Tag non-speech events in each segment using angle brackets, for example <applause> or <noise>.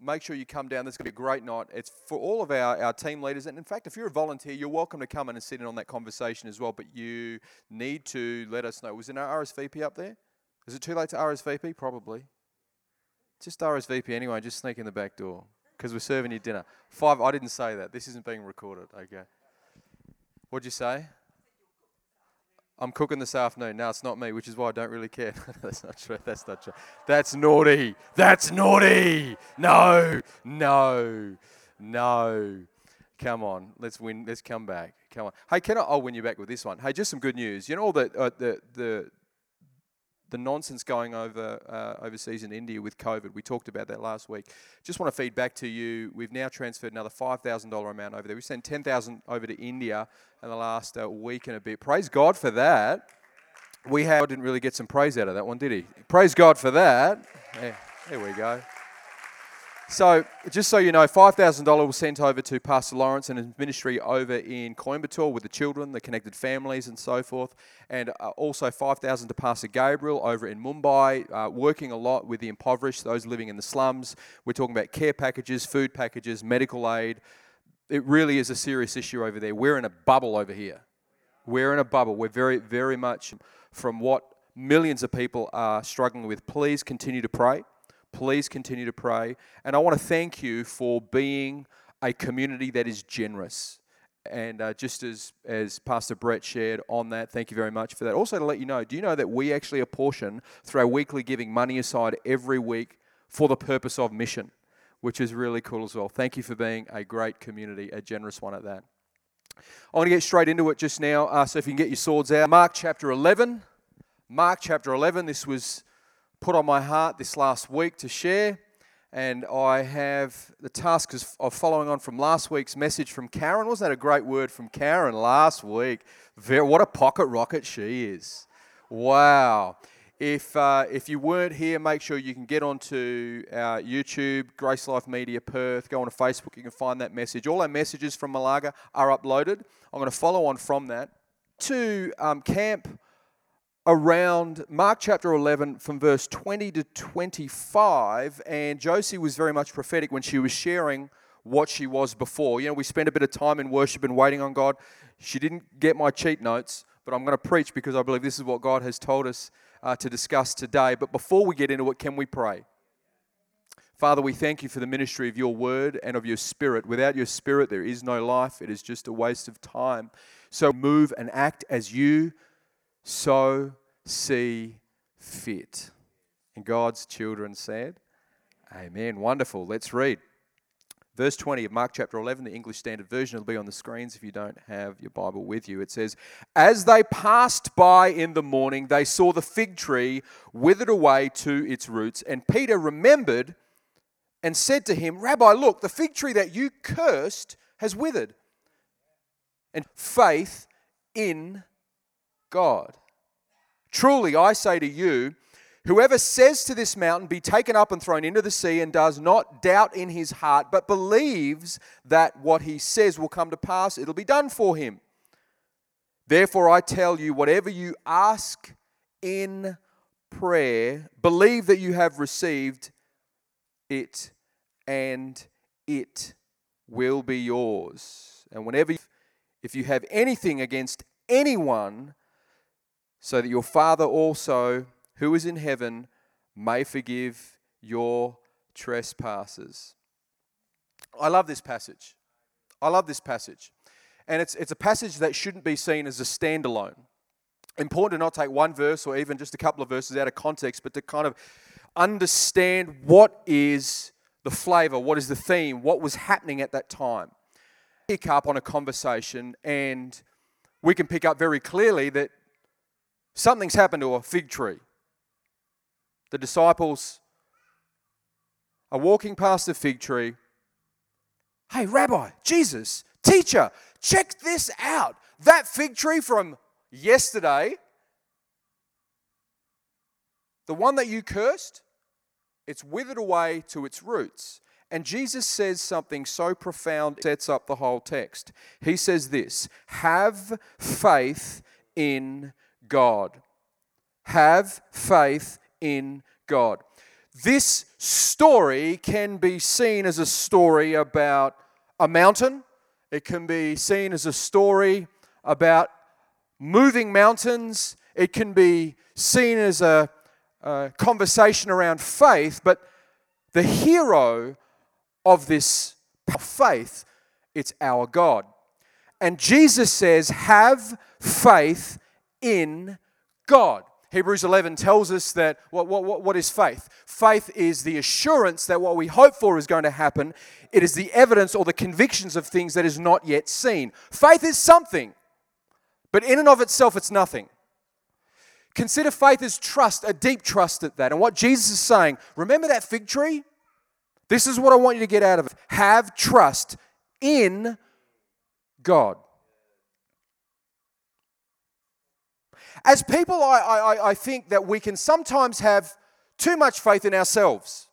make sure you come down. This is going to be a great night. It's for all of our, our team leaders, and in fact, if you're a volunteer, you're welcome to come in and sit in on that conversation as well, but you need to let us know. Was there no RSVP up there? Is it too late to RSVP? Probably. Just RSVP anyway, just sneak in the back door because we're serving you dinner. Five, I didn't say that. This isn't being recorded, okay? What'd you say? I'm cooking this afternoon. Now it's not me, which is why I don't really care. <laughs> That's not true. That's not true. That's naughty. That's naughty. No, no, no. Come on, let's win. Let's come back. Come on. Hey, can I? I'll win you back with this one. Hey, just some good news. You know all the uh, the the the nonsense going over uh, overseas in India with COVID. We talked about that last week. Just want to feed back to you. We've now transferred another five thousand dollar amount over there. We sent ten thousand over to India in the last uh, week and a bit. Praise God for that. We have, didn't really get some praise out of that one, did he? Praise God for that. Yeah, there we go. So, just so you know, $5,000 was sent over to Pastor Lawrence and his ministry over in Coimbatore with the children, the connected families, and so forth. And uh, also $5,000 to Pastor Gabriel over in Mumbai, uh, working a lot with the impoverished, those living in the slums. We're talking about care packages, food packages, medical aid. It really is a serious issue over there. We're in a bubble over here. We're in a bubble. We're very, very much from what millions of people are struggling with. Please continue to pray. Please continue to pray. And I want to thank you for being a community that is generous. And uh, just as, as Pastor Brett shared on that, thank you very much for that. Also, to let you know, do you know that we actually apportion through our weekly giving money aside every week for the purpose of mission, which is really cool as well. Thank you for being a great community, a generous one at that. I want to get straight into it just now. Uh, so if you can get your swords out, Mark chapter 11. Mark chapter 11. This was put on my heart this last week to share. And I have the task of following on from last week's message from Karen. Wasn't that a great word from Karen last week? Very, what a pocket rocket she is. Wow. If, uh, if you weren't here, make sure you can get onto our YouTube, Grace Life Media Perth. Go on to Facebook, you can find that message. All our messages from Malaga are uploaded. I'm going to follow on from that to um, camp around Mark chapter 11 from verse 20 to 25. And Josie was very much prophetic when she was sharing what she was before. You know, we spent a bit of time in worship and waiting on God. She didn't get my cheat notes, but I'm going to preach because I believe this is what God has told us uh, to discuss today. But before we get into it, can we pray? Father, we thank you for the ministry of your word and of your spirit. Without your spirit, there is no life. It is just a waste of time. So move and act as you so see fit. And God's children said, Amen. Wonderful. Let's read. Verse 20 of Mark chapter 11, the English Standard Version. It'll be on the screens if you don't have your Bible with you. It says, As they passed by in the morning, they saw the fig tree withered away to its roots. And Peter remembered and said to him, Rabbi, look, the fig tree that you cursed has withered. And faith in God. Truly, I say to you, whoever says to this mountain, Be taken up and thrown into the sea, and does not doubt in his heart, but believes that what he says will come to pass, it'll be done for him. Therefore, I tell you, whatever you ask in prayer, believe that you have received it, and it will be yours. And whenever, if you have anything against anyone, so that your Father also, who is in heaven, may forgive your trespasses. I love this passage. I love this passage. And it's, it's a passage that shouldn't be seen as a standalone. Important to not take one verse or even just a couple of verses out of context, but to kind of understand what is the flavor, what is the theme, what was happening at that time. Pick up on a conversation, and we can pick up very clearly that something's happened to a fig tree. The disciples are walking past the fig tree, Hey, Rabbi, Jesus, teacher, check this out. That fig tree from yesterday, the one that you cursed, it's withered away to its roots. And Jesus says something so profound, sets up the whole text. He says this Have faith in God. Have faith in God. This story can be seen as a story about a mountain, it can be seen as a story about moving mountains, it can be seen as a, a conversation around faith, but the hero of this faith, it's our God. And Jesus says, Have faith in God. Hebrews 11 tells us that what, what, what is faith? Faith is the assurance that what we hope for is going to happen. It is the evidence or the convictions of things that is not yet seen. Faith is something, but in and of itself, it's nothing. Consider faith as trust, a deep trust at that. And what Jesus is saying, remember that fig tree? This is what I want you to get out of it. Have trust in God. As people, I, I, I think that we can sometimes have too much faith in ourselves.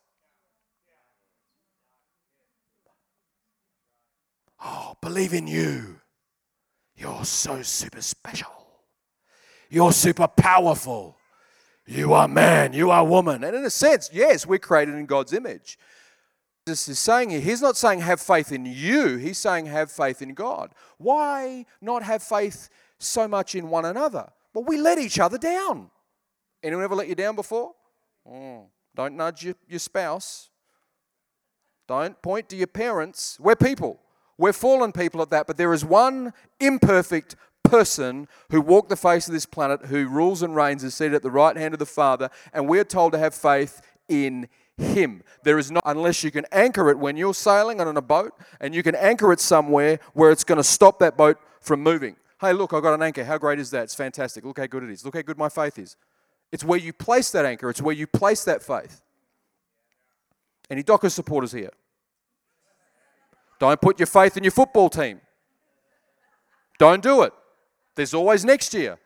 Oh, believe in you. You're so super special. You're super powerful. You are man, you are woman. And in a sense, yes, we're created in God's image. Jesus is saying here, he's not saying have faith in you, he's saying have faith in God. Why not have faith so much in one another? Well, we let each other down. Anyone ever let you down before? Mm. Don't nudge your, your spouse. Don't point to your parents. We're people. We're fallen people at that, but there is one imperfect person who walked the face of this planet, who rules and reigns, is seated at the right hand of the Father, and we're told to have faith in him. There is not, unless you can anchor it when you're sailing on a boat, and you can anchor it somewhere where it's going to stop that boat from moving. Hey, look, I've got an anchor. How great is that? It's fantastic. Look how good it is. Look how good my faith is. It's where you place that anchor, it's where you place that faith. Any Docker supporters here? Don't put your faith in your football team. Don't do it. There's always next year.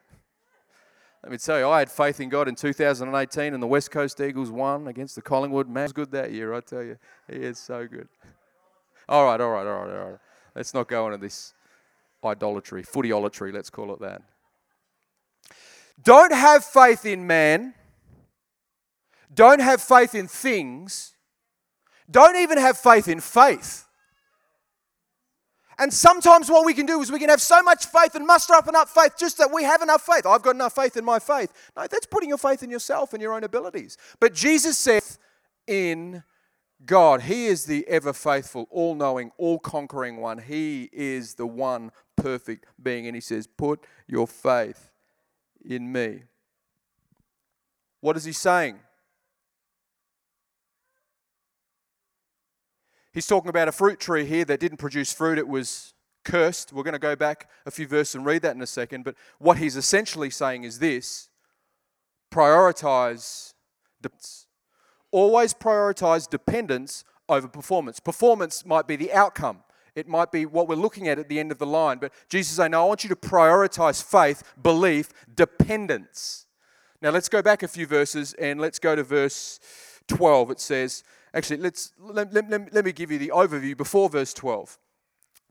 Let me tell you, I had faith in God in 2018, and the West Coast Eagles won against the Collingwood. Man, was good that year, I tell you. He is so good. All right, all right, all right, all right. Let's not go into this idolatry, footyolatry, let's call it that. Don't have faith in man. Don't have faith in things. Don't even have faith in faith. And sometimes what we can do is we can have so much faith and muster up enough faith just that we have enough faith. I've got enough faith in my faith. No, that's putting your faith in yourself and your own abilities. But Jesus says in God. He is the ever faithful, all knowing, all conquering one. He is the one perfect being. And he says, Put your faith in me. What is he saying? He's talking about a fruit tree here that didn't produce fruit, it was cursed. We're going to go back a few verses and read that in a second. But what he's essentially saying is this prioritize the always prioritize dependence over performance. Performance might be the outcome. It might be what we're looking at at the end of the line. But Jesus is saying, no, I want you to prioritize faith, belief, dependence. Now let's go back a few verses and let's go to verse 12. It says, actually, let's, let, let, let, let me give you the overview before verse 12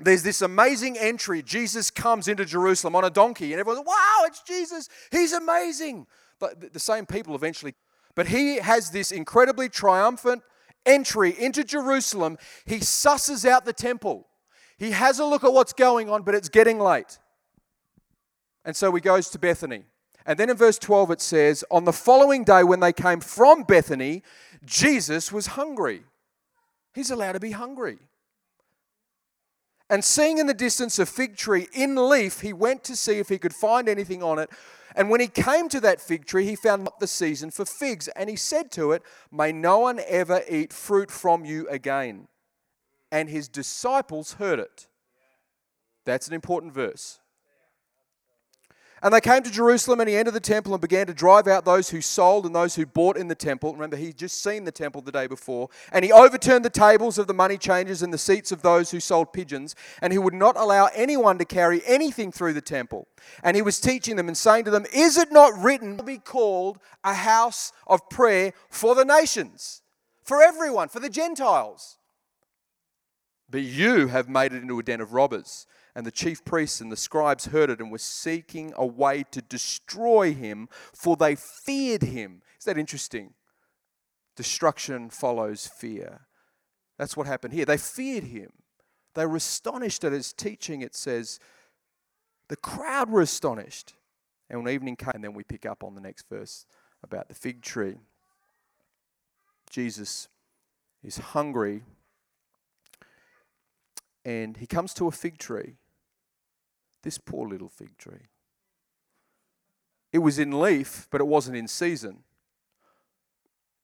there's this amazing entry. Jesus comes into Jerusalem on a donkey, and everyone's, wow, it's Jesus. He's amazing. But the same people eventually but he has this incredibly triumphant entry into Jerusalem. He susses out the temple. He has a look at what's going on, but it's getting late. And so he goes to Bethany. And then in verse 12 it says, On the following day, when they came from Bethany, Jesus was hungry. He's allowed to be hungry. And seeing in the distance a fig tree in leaf, he went to see if he could find anything on it. And when he came to that fig tree, he found not the season for figs. And he said to it, May no one ever eat fruit from you again. And his disciples heard it. That's an important verse. And they came to Jerusalem, and he entered the temple and began to drive out those who sold and those who bought in the temple. Remember, he'd just seen the temple the day before. And he overturned the tables of the money changers and the seats of those who sold pigeons. And he would not allow anyone to carry anything through the temple. And he was teaching them and saying to them, Is it not written to be called a house of prayer for the nations, for everyone, for the Gentiles? But you have made it into a den of robbers. And the chief priests and the scribes heard it and were seeking a way to destroy him, for they feared him. Is that interesting? Destruction follows fear. That's what happened here. They feared him. They were astonished at his teaching, it says. The crowd were astonished. And when evening came, and then we pick up on the next verse about the fig tree. Jesus is hungry and he comes to a fig tree. This poor little fig tree. It was in leaf, but it wasn't in season.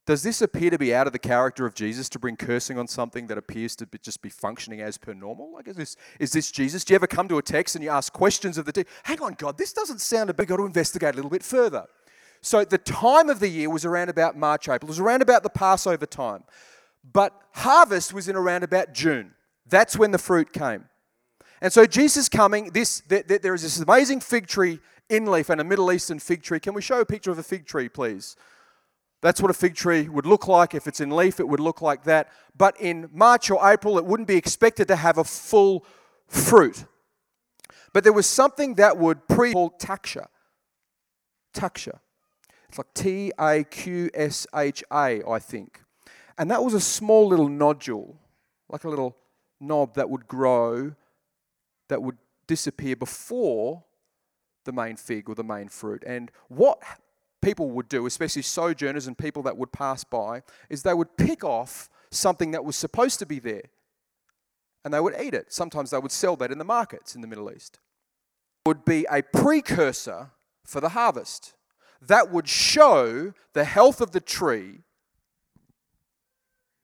Does this appear to be out of the character of Jesus to bring cursing on something that appears to be just be functioning as per normal? Like, is this, is this Jesus? Do you ever come to a text and you ask questions of the text? Hang on, God, this doesn't sound a bit. Got to investigate a little bit further. So the time of the year was around about March, April. It was around about the Passover time. But harvest was in around about June. That's when the fruit came. And so Jesus coming, this there is this amazing fig tree in leaf and a Middle Eastern fig tree. Can we show a picture of a fig tree, please? That's what a fig tree would look like. If it's in leaf, it would look like that. But in March or April, it wouldn't be expected to have a full fruit. But there was something that would pre called taksha. Taksha. It's like T A Q S H A, I think. And that was a small little nodule, like a little knob that would grow, that would disappear before the main fig or the main fruit. And what people would do, especially sojourners and people that would pass by, is they would pick off something that was supposed to be there and they would eat it. Sometimes they would sell that in the markets in the Middle East. It would be a precursor for the harvest. That would show the health of the tree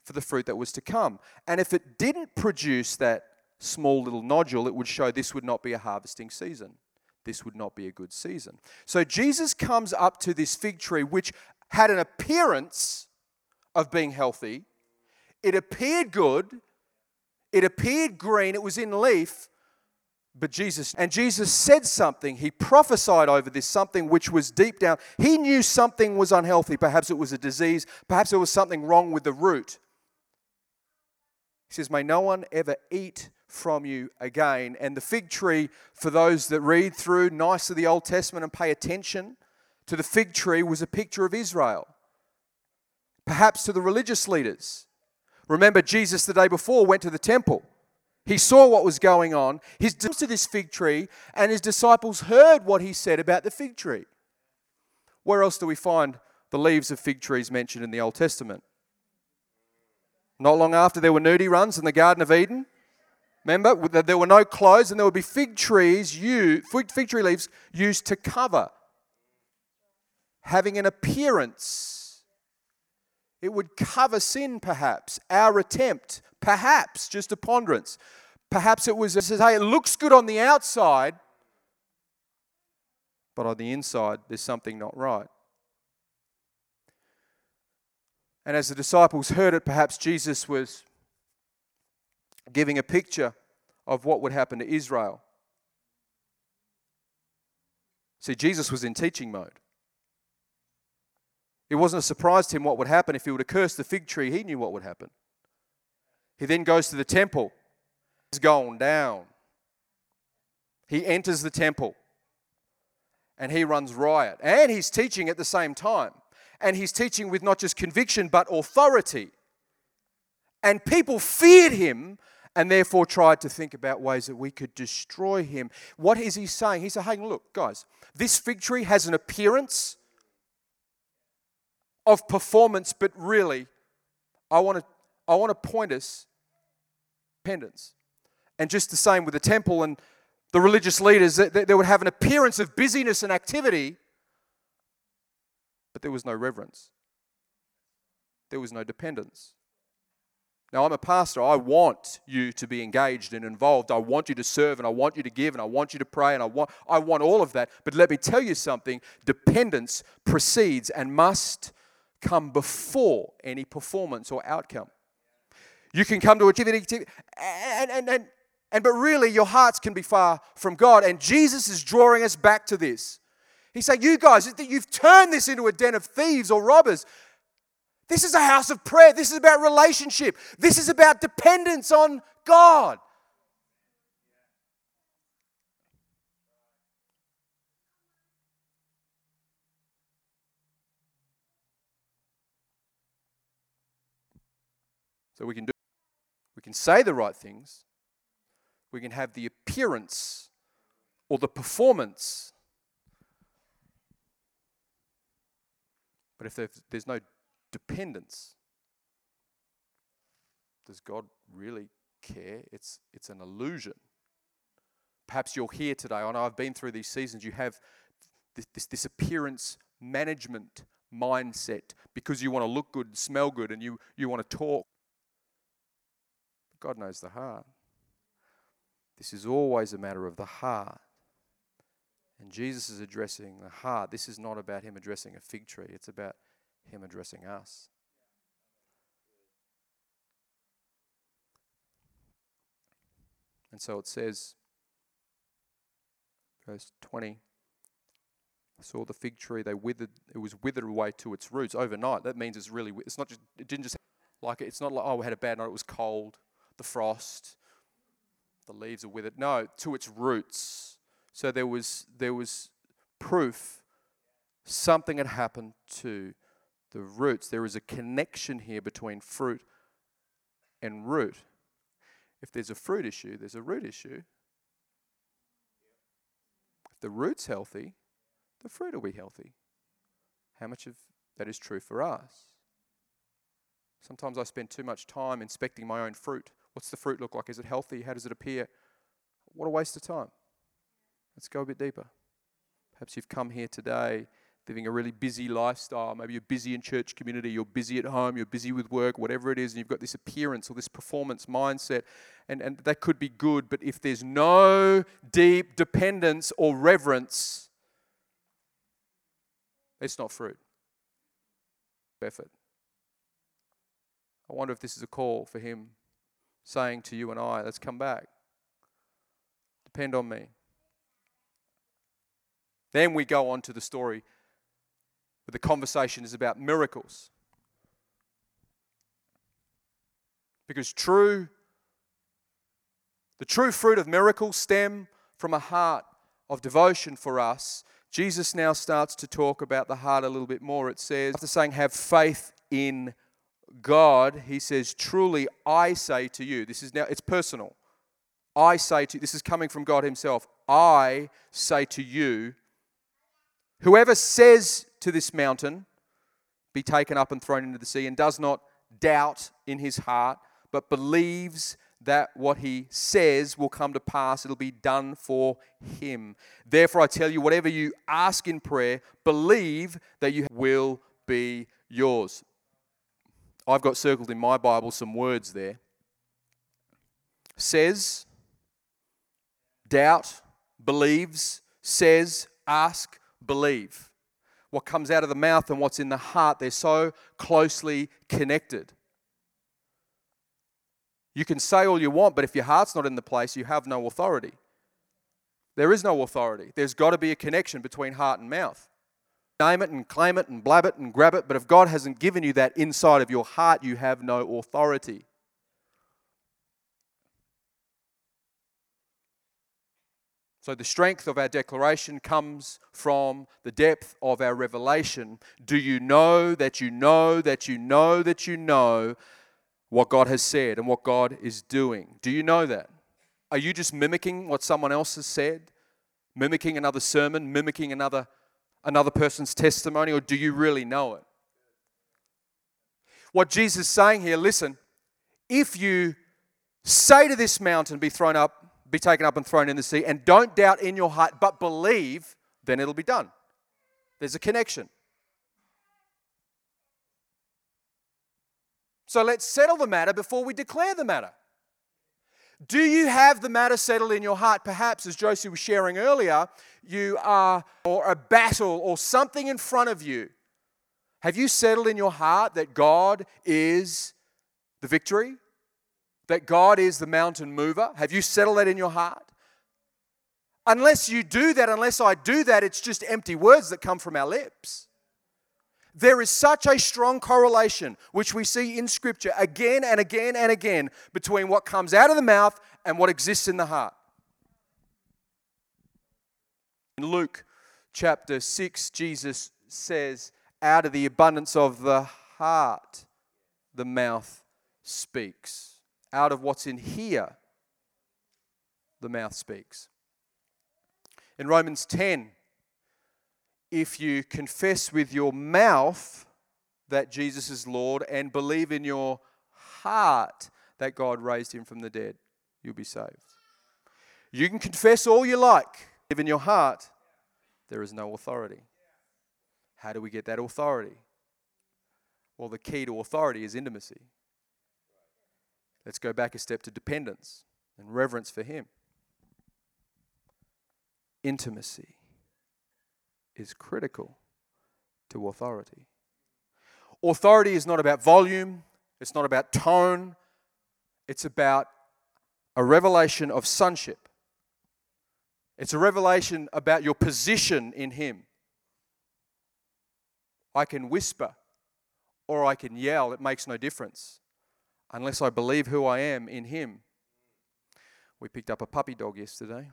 for the fruit that was to come. And if it didn't produce that small little nodule, it would show this would not be a harvesting season. This would not be a good season. So Jesus comes up to this fig tree, which had an appearance of being healthy. It appeared good. It appeared green. It was in leaf. But Jesus, and Jesus said something. He prophesied over this, something which was deep down. He knew something was unhealthy. Perhaps it was a disease. Perhaps there was something wrong with the root. He says, May no one ever eat from you again. And the fig tree, for those that read through nicely the Old Testament and pay attention to the fig tree, was a picture of Israel. Perhaps to the religious leaders. Remember, Jesus the day before went to the temple. He saw what was going on. Comes to this fig tree, and his disciples heard what he said about the fig tree. Where else do we find the leaves of fig trees mentioned in the Old Testament? Not long after, there were nudie runs in the Garden of Eden. Remember, that there were no clothes, and there would be fig trees, used, fig tree leaves used to cover, having an appearance. It would cover sin, perhaps, our attempt, perhaps, just a ponderance. Perhaps it was, it says, hey, it looks good on the outside, but on the inside, there's something not right. And as the disciples heard it, perhaps Jesus was giving a picture of what would happen to Israel. See, Jesus was in teaching mode. It wasn't a surprise to him what would happen if he would have cursed the fig tree. He knew what would happen. He then goes to the temple. He's gone down. He enters the temple and he runs riot. And he's teaching at the same time and he's teaching with not just conviction but authority. And people feared him and therefore tried to think about ways that we could destroy him. What is he saying? He's saying, look, guys, this fig tree has an appearance of performance, but really, I want to, I want to point us pendants. And just the same with the temple and the religious leaders, they, they would have an appearance of busyness and activity, but there was no reverence. There was no dependence. Now, I'm a pastor. I want you to be engaged and involved. I want you to serve and I want you to give and I want you to pray and I want, I want all of that. But let me tell you something dependence precedes and must come before any performance or outcome. You can come to a activity and, and, and, and but really your hearts can be far from God. And Jesus is drawing us back to this. He's saying, You guys, you've turned this into a den of thieves or robbers. This is a house of prayer. This is about relationship. This is about dependence on God. So we can do we can say the right things. We can have the appearance or the performance. But if there's no dependence. Does God really care? It's, it's an illusion. Perhaps you're here today. I know I've been through these seasons. You have this, this, this appearance management mindset because you want to look good, smell good, and you, you want to talk. God knows the heart. This is always a matter of the heart. And Jesus is addressing the heart. This is not about him addressing a fig tree, it's about him addressing us. And so it says, verse 20, I saw the fig tree, they withered, it was withered away to its roots overnight. That means it's really, it's not just, it didn't just, like, it's not like, oh, we had a bad night, it was cold, the frost, the leaves are withered. No, to its roots. So there was, there was proof something had happened to the roots. There is a connection here between fruit and root. If there's a fruit issue, there's a root issue. If the root's healthy, the fruit will be healthy. How much of that is true for us? Sometimes I spend too much time inspecting my own fruit. What's the fruit look like? Is it healthy? How does it appear? What a waste of time. Let's go a bit deeper. Perhaps you've come here today living a really busy lifestyle. Maybe you're busy in church community, you're busy at home, you're busy with work, whatever it is, and you've got this appearance or this performance mindset. And, and that could be good, but if there's no deep dependence or reverence, it's not fruit. Effort. I wonder if this is a call for him saying to you and I, let's come back. Depend on me. Then we go on to the story but the conversation is about miracles. Because true, the true fruit of miracles stem from a heart of devotion for us. Jesus now starts to talk about the heart a little bit more. It says, after saying, have faith in God, he says, truly I say to you, this is now, it's personal. I say to you, this is coming from God Himself. I say to you, whoever says to this mountain, be taken up and thrown into the sea, and does not doubt in his heart, but believes that what he says will come to pass, it'll be done for him. Therefore, I tell you, whatever you ask in prayer, believe that you will be yours. I've got circled in my Bible some words there. Says, doubt, believes, says, ask, believe what comes out of the mouth and what's in the heart, they're so closely connected. You can say all you want, but if your heart's not in the place, you have no authority. There is no authority. There's got to be a connection between heart and mouth. Name it and claim it and blab it and grab it, but if God hasn't given you that inside of your heart, you have no authority. So, the strength of our declaration comes from the depth of our revelation. Do you know that you know that you know that you know what God has said and what God is doing? Do you know that? Are you just mimicking what someone else has said? Mimicking another sermon, mimicking another, another person's testimony, or do you really know it? What Jesus is saying here listen, if you say to this mountain, be thrown up, be taken up and thrown in the sea, and don't doubt in your heart, but believe, then it'll be done. There's a connection. So let's settle the matter before we declare the matter. Do you have the matter settled in your heart? Perhaps, as Josie was sharing earlier, you are, or a battle or something in front of you. Have you settled in your heart that God is the victory? That God is the mountain mover? Have you settled that in your heart? Unless you do that, unless I do that, it's just empty words that come from our lips. There is such a strong correlation, which we see in Scripture again and again and again, between what comes out of the mouth and what exists in the heart. In Luke chapter 6, Jesus says, Out of the abundance of the heart, the mouth speaks. Out of what's in here, the mouth speaks. In Romans 10, if you confess with your mouth that Jesus is Lord and believe in your heart that God raised him from the dead, you'll be saved. You can confess all you like, if in your heart there is no authority. How do we get that authority? Well, the key to authority is intimacy. Let's go back a step to dependence and reverence for Him. Intimacy is critical to authority. Authority is not about volume, it's not about tone, it's about a revelation of sonship. It's a revelation about your position in Him. I can whisper or I can yell, it makes no difference unless I believe who I am in Him. We picked up a puppy dog yesterday.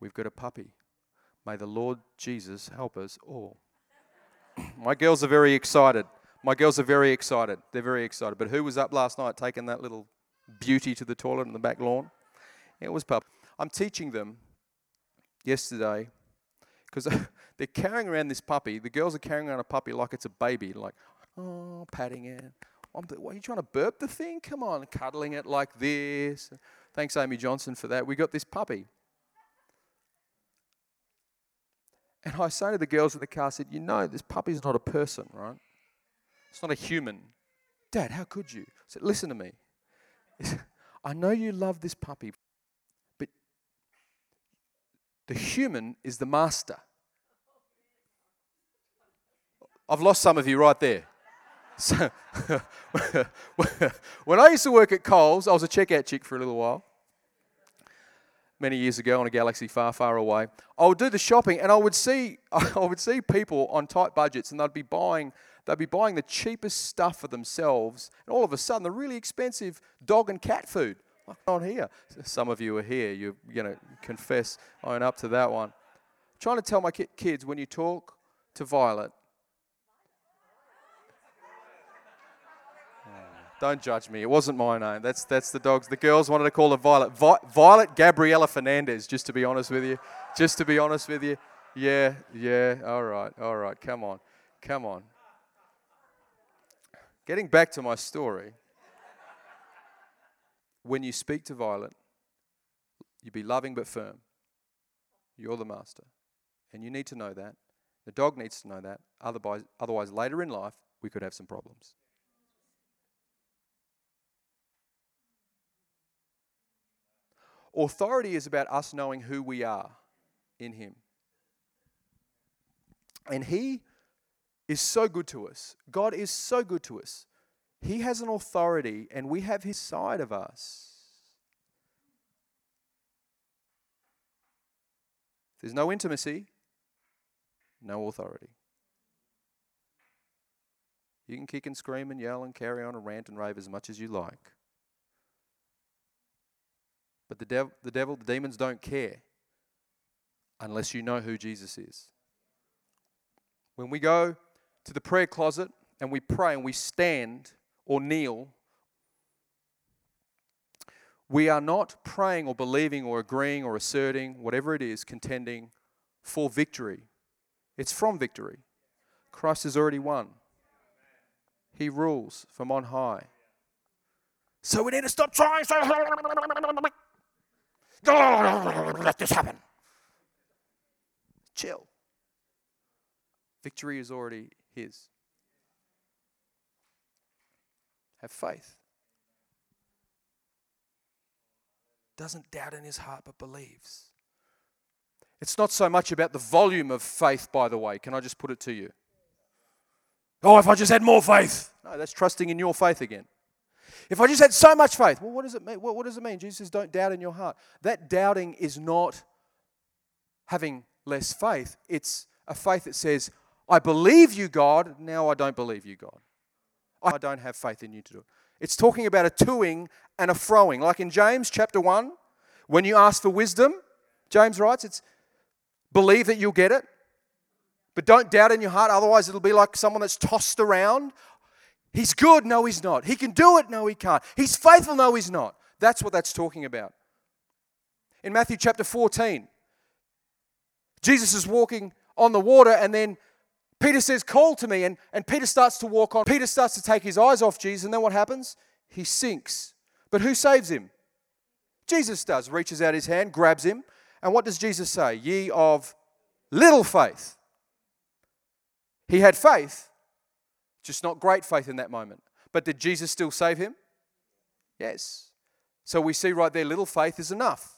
We've got a puppy. May the Lord Jesus help us all. <coughs> My girls are very excited. My girls are very excited. They're very excited. But who was up last night taking that little beauty to the toilet in the back lawn? It was Pup. I'm teaching them yesterday because <laughs> they're carrying around this puppy. The girls are carrying around a puppy like it's a baby, like, oh, patting it. What, are you trying to burp the thing? Come on, cuddling it like this. Thanks, Amy Johnson, for that. We got this puppy. And I say to the girls at the car, I said, You know, this puppy's not a person, right? It's not a human. Dad, how could you? I said, Listen to me. <laughs> I know you love this puppy, but the human is the master. I've lost some of you right there. So, <laughs> when I used to work at Coles, I was a checkout chick for a little while many years ago on a galaxy far, far away. I would do the shopping and I would see <laughs> I would see people on tight budgets and they'd be buying they'd be buying the cheapest stuff for themselves and all of a sudden the really expensive dog and cat food. On here. Some of you are here, you're gonna confess, own up to that one. I'm trying to tell my kids when you talk to Violet, Don't judge me. It wasn't my name. That's, that's the dogs. The girls wanted to call her Violet. Vi- Violet Gabriela Fernandez, just to be honest with you. Just to be honest with you. Yeah, yeah. All right, all right. Come on. Come on. Getting back to my story. When you speak to Violet, you be loving but firm. You're the master. And you need to know that. The dog needs to know that. Otherwise, otherwise later in life, we could have some problems. Authority is about us knowing who we are in Him. And He is so good to us. God is so good to us. He has an authority, and we have His side of us. There's no intimacy, no authority. You can kick and scream and yell and carry on and rant and rave as much as you like. But the, dev- the devil, the demons don't care unless you know who Jesus is. When we go to the prayer closet and we pray and we stand or kneel, we are not praying or believing or agreeing or asserting, whatever it is, contending for victory. It's from victory. Christ has already won. He rules from on high. So we need to stop trying. Let this happen. Chill. Victory is already His. have faith. Doesn't doubt in his heart, but believes. It's not so much about the volume of faith, by the way. Can I just put it to you? Oh, if I just had more faith. No, that's trusting in your faith again. If I just had so much faith, well, what does it mean? What, what does it mean? Jesus says, don't doubt in your heart. That doubting is not having less faith, it's a faith that says, I believe you, God, now I don't believe you, God. I don't have faith in you to do it. It's talking about a toing and a froing. Like in James chapter 1, when you ask for wisdom, James writes, it's believe that you'll get it, but don't doubt in your heart, otherwise, it'll be like someone that's tossed around. He's good, no, he's not. He can do it, no, he can't. He's faithful, no, he's not. That's what that's talking about. In Matthew chapter 14, Jesus is walking on the water, and then Peter says, Call to me. And, and Peter starts to walk on. Peter starts to take his eyes off Jesus, and then what happens? He sinks. But who saves him? Jesus does. Reaches out his hand, grabs him. And what does Jesus say? Ye of little faith. He had faith, just not great faith in that moment. But did Jesus still save him? Yes. So we see right there, little faith is enough.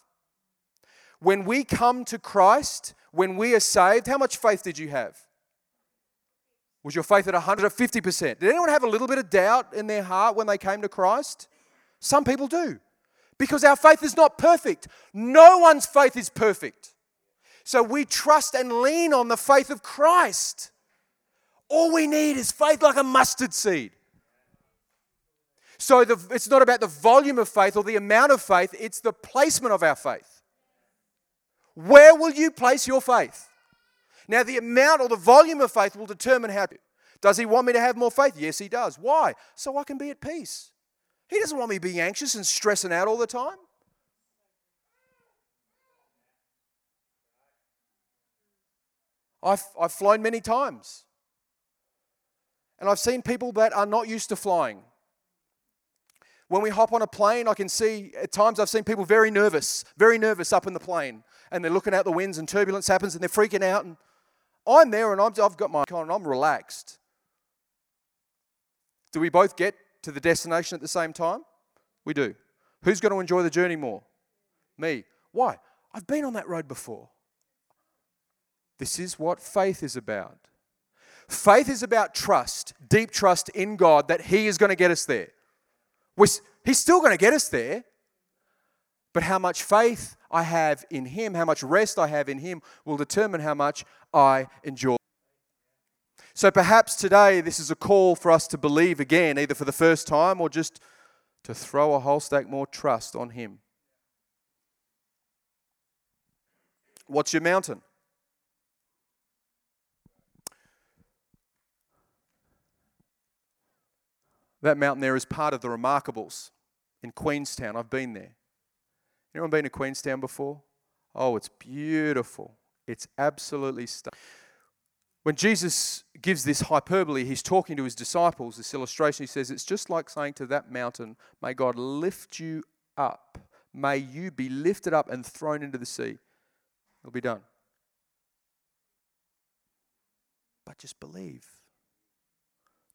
When we come to Christ, when we are saved, how much faith did you have? Was your faith at 150%? Did anyone have a little bit of doubt in their heart when they came to Christ? Some people do. Because our faith is not perfect. No one's faith is perfect. So we trust and lean on the faith of Christ. All we need is faith like a mustard seed. So the, it's not about the volume of faith or the amount of faith, it's the placement of our faith. Where will you place your faith? Now, the amount or the volume of faith will determine how. Does he want me to have more faith? Yes, he does. Why? So I can be at peace. He doesn't want me being anxious and stressing out all the time. I've, I've flown many times. And I've seen people that are not used to flying. When we hop on a plane, I can see at times I've seen people very nervous, very nervous up in the plane. And they're looking out the winds and turbulence happens and they're freaking out. And I'm there and i have got my on and I'm relaxed. Do we both get to the destination at the same time? We do. Who's going to enjoy the journey more? Me. Why? I've been on that road before. This is what faith is about. Faith is about trust, deep trust in God that He is going to get us there. We're, he's still going to get us there, but how much faith I have in Him, how much rest I have in Him, will determine how much I enjoy. So perhaps today this is a call for us to believe again, either for the first time or just to throw a whole stack more trust on Him. What's your mountain? That mountain there is part of the Remarkables in Queenstown. I've been there. Anyone been to Queenstown before? Oh, it's beautiful. It's absolutely stunning. When Jesus gives this hyperbole, he's talking to his disciples, this illustration. He says, It's just like saying to that mountain, May God lift you up. May you be lifted up and thrown into the sea. It'll be done. But just believe.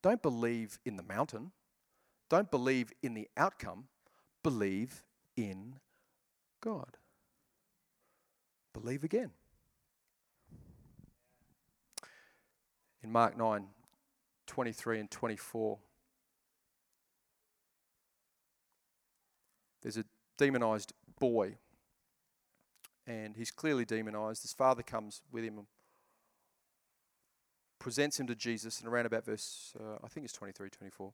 Don't believe in the mountain. Don't believe in the outcome. Believe in God. Believe again. in Mark 9 23 and 24. There's a demonized boy, and he's clearly demonized. His father comes with him presents him to Jesus, and around about verse, uh, I think it's 23, 24.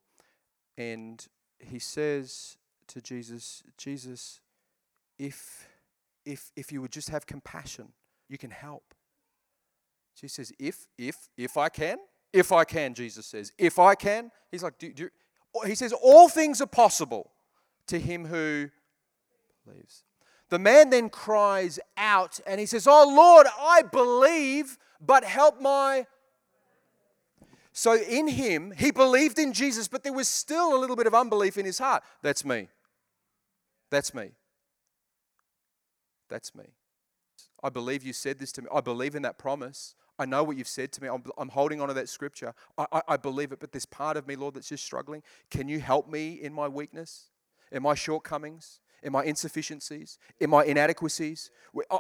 And he says to Jesus, Jesus, if, if, if you would just have compassion, you can help. She says, if, if, if I can, if I can, Jesus says, if I can. He's like, do, do, he says, all things are possible to him who believes. The man then cries out and he says, Oh Lord, I believe, but help my. So in him, he believed in Jesus, but there was still a little bit of unbelief in his heart. That's me. That's me. That's me. I believe you said this to me. I believe in that promise. I know what you've said to me. I'm, I'm holding on to that scripture. I, I, I believe it, but there's part of me, Lord, that's just struggling. Can you help me in my weakness, in my shortcomings, in my insufficiencies, in my inadequacies?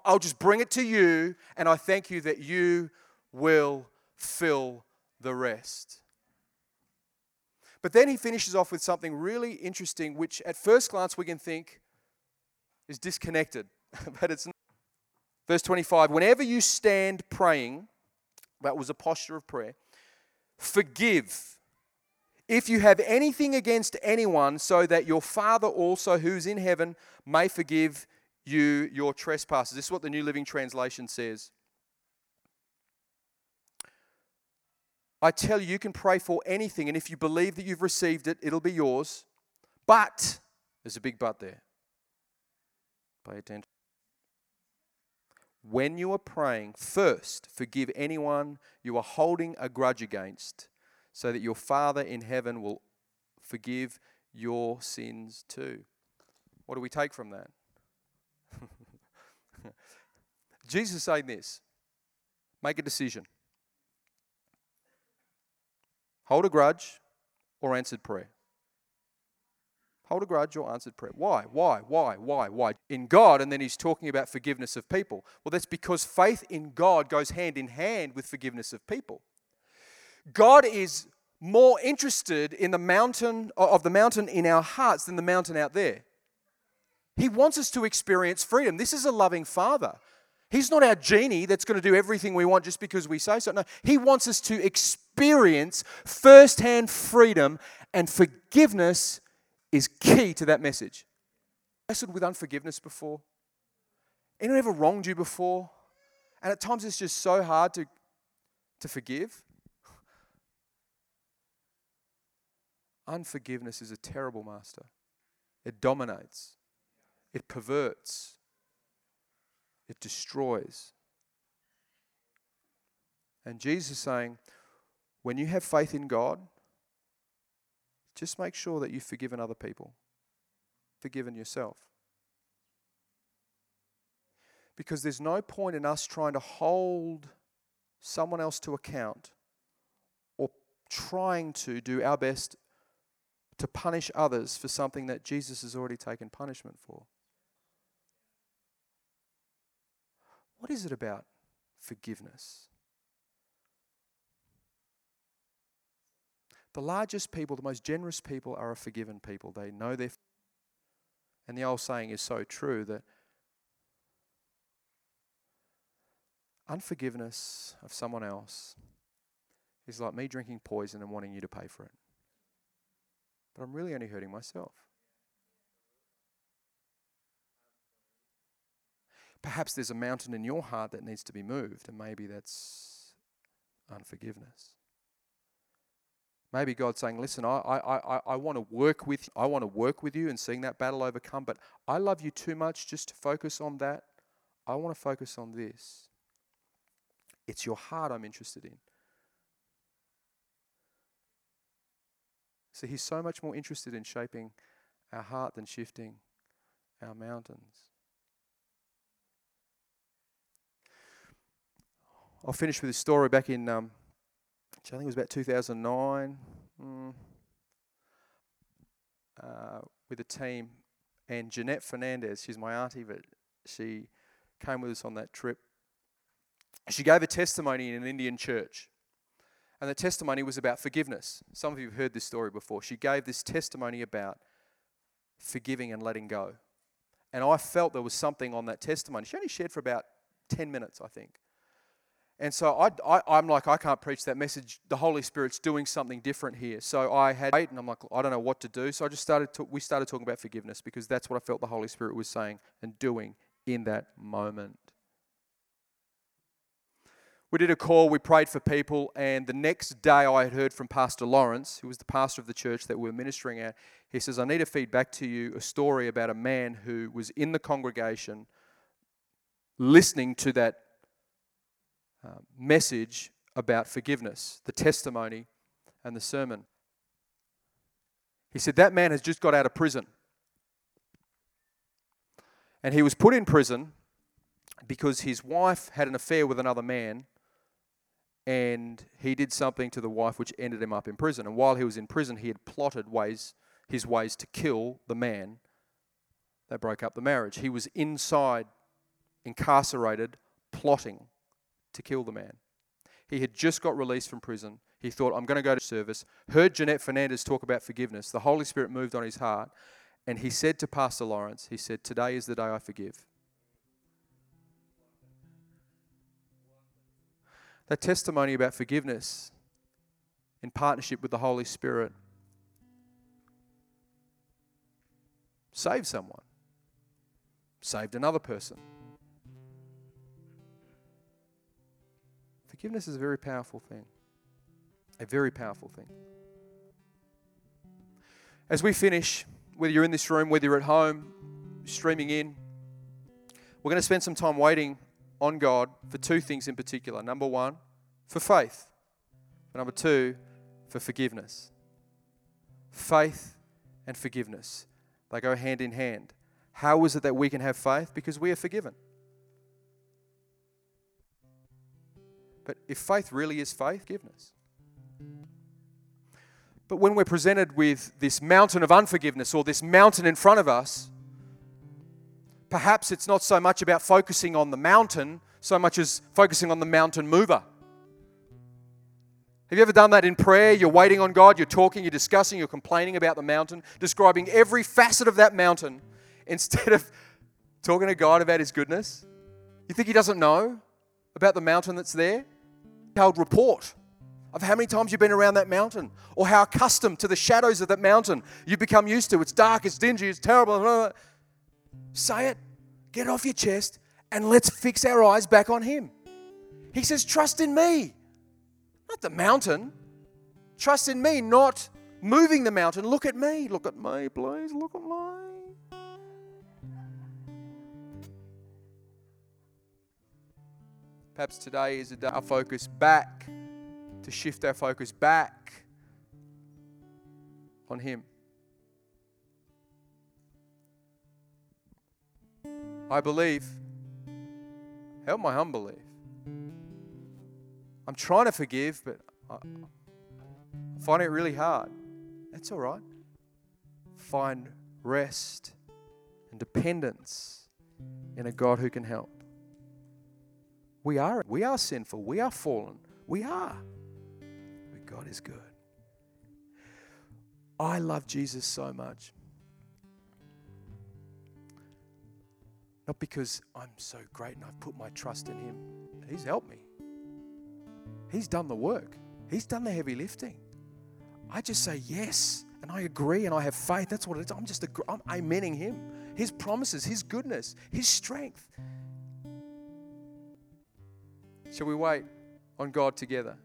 I'll just bring it to you, and I thank you that you will fill the rest. But then he finishes off with something really interesting, which at first glance we can think is disconnected, <laughs> but it's not. Verse 25 Whenever you stand praying, that was a posture of prayer, forgive if you have anything against anyone, so that your Father also, who's in heaven, may forgive you your trespasses. This is what the New Living Translation says. I tell you, you can pray for anything, and if you believe that you've received it, it'll be yours. But, there's a big but there. Pay attention. When you are praying, first forgive anyone you are holding a grudge against, so that your Father in heaven will forgive your sins too. What do we take from that? <laughs> Jesus saying this make a decision. Hold a grudge or answered prayer. Hold a grudge or answered prayer. Why? Why? Why? Why? Why? In God, and then he's talking about forgiveness of people. Well, that's because faith in God goes hand in hand with forgiveness of people. God is more interested in the mountain of the mountain in our hearts than the mountain out there. He wants us to experience freedom. This is a loving father. He's not our genie that's going to do everything we want just because we say so. No, He wants us to experience firsthand freedom, and forgiveness is key to that message. Wrestled with unforgiveness before? Anyone ever wronged you before? And at times it's just so hard to, to forgive. Unforgiveness is a terrible master. It dominates, it perverts, it destroys. And Jesus is saying, when you have faith in God, just make sure that you've forgiven other people, forgiven yourself. Because there's no point in us trying to hold someone else to account or trying to do our best to punish others for something that Jesus has already taken punishment for. What is it about forgiveness? The largest people, the most generous people are a forgiven people. They know their. And the old saying is so true that unforgiveness of someone else is like me drinking poison and wanting you to pay for it. But I'm really only hurting myself. Perhaps there's a mountain in your heart that needs to be moved, and maybe that's unforgiveness. Maybe God's saying, "Listen, I, I, I, I want to work with, I want to work with you and seeing that battle overcome, but I love you too much just to focus on that. I want to focus on this. It's your heart I'm interested in. See, He's so much more interested in shaping our heart than shifting our mountains. I'll finish with this story back in, um, I think it was about 2009, mm, uh, with a team. And Jeanette Fernandez, she's my auntie, but she came with us on that trip. She gave a testimony in an Indian church. And the testimony was about forgiveness. Some of you have heard this story before. She gave this testimony about forgiving and letting go. And I felt there was something on that testimony. She only shared for about 10 minutes, I think. And so I, I, am like, I can't preach that message. The Holy Spirit's doing something different here. So I had, and I'm like, I don't know what to do. So I just started, to, we started talking about forgiveness because that's what I felt the Holy Spirit was saying and doing in that moment. We did a call, we prayed for people, and the next day I had heard from Pastor Lawrence, who was the pastor of the church that we were ministering at. He says, I need to feed back to you a story about a man who was in the congregation listening to that uh, message about forgiveness, the testimony, and the sermon. He said, That man has just got out of prison. And he was put in prison because his wife had an affair with another man and he did something to the wife which ended him up in prison. And while he was in prison, he had plotted ways, his ways to kill the man that broke up the marriage. He was inside, incarcerated, plotting to kill the man. He had just got released from prison. He thought, I'm going to go to service. Heard Jeanette Fernandez talk about forgiveness. The Holy Spirit moved on his heart. And he said to Pastor Lawrence, he said, Today is the day I forgive. That testimony about forgiveness in partnership with the Holy Spirit saved someone, saved another person. Forgiveness is a very powerful thing. A very powerful thing. As we finish, whether you're in this room, whether you're at home, streaming in, we're going to spend some time waiting on God for two things in particular. Number one, for faith. number two, for forgiveness. Faith and forgiveness, they go hand in hand. How is it that we can have faith? Because we are forgiven. But if faith really is faith, forgiveness. But when we're presented with this mountain of unforgiveness or this mountain in front of us, perhaps it's not so much about focusing on the mountain so much as focusing on the mountain mover. Have you ever done that in prayer? You're waiting on God, you're talking, you're discussing, you're complaining about the mountain, describing every facet of that mountain <laughs> instead of talking to God about His goodness. You think He doesn't know about the mountain that's there? Held report of how many times you've been around that mountain or how accustomed to the shadows of that mountain you've become used to. It's dark, it's dingy, it's terrible. Say it, get it off your chest, and let's fix our eyes back on Him. He says, Trust in me, not the mountain. Trust in me, not moving the mountain. Look at me, look at me, please, look at me. Perhaps today is a day our focus back, to shift our focus back on Him. I believe Help my unbelief. I'm trying to forgive, but I find it really hard. That's all right. Find rest and dependence in a God who can help. We are, we are sinful. We are fallen. We are. But God is good. I love Jesus so much. Not because I'm so great and I've put my trust in Him. He's helped me. He's done the work, He's done the heavy lifting. I just say yes and I agree and I have faith. That's what it is. I'm just, I'm amening Him, His promises, His goodness, His strength. Shall we wait on God together?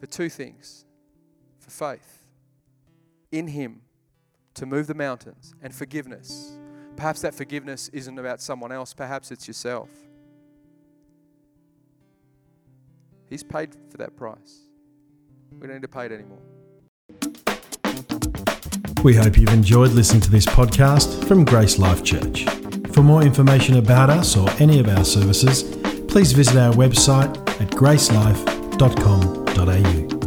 For two things for faith in Him to move the mountains and forgiveness Perhaps that forgiveness isn't about someone else, perhaps it's yourself. He's paid for that price. We don't need to pay it anymore. We hope you've enjoyed listening to this podcast from Grace Life Church. For more information about us or any of our services, please visit our website at gracelife.com.au.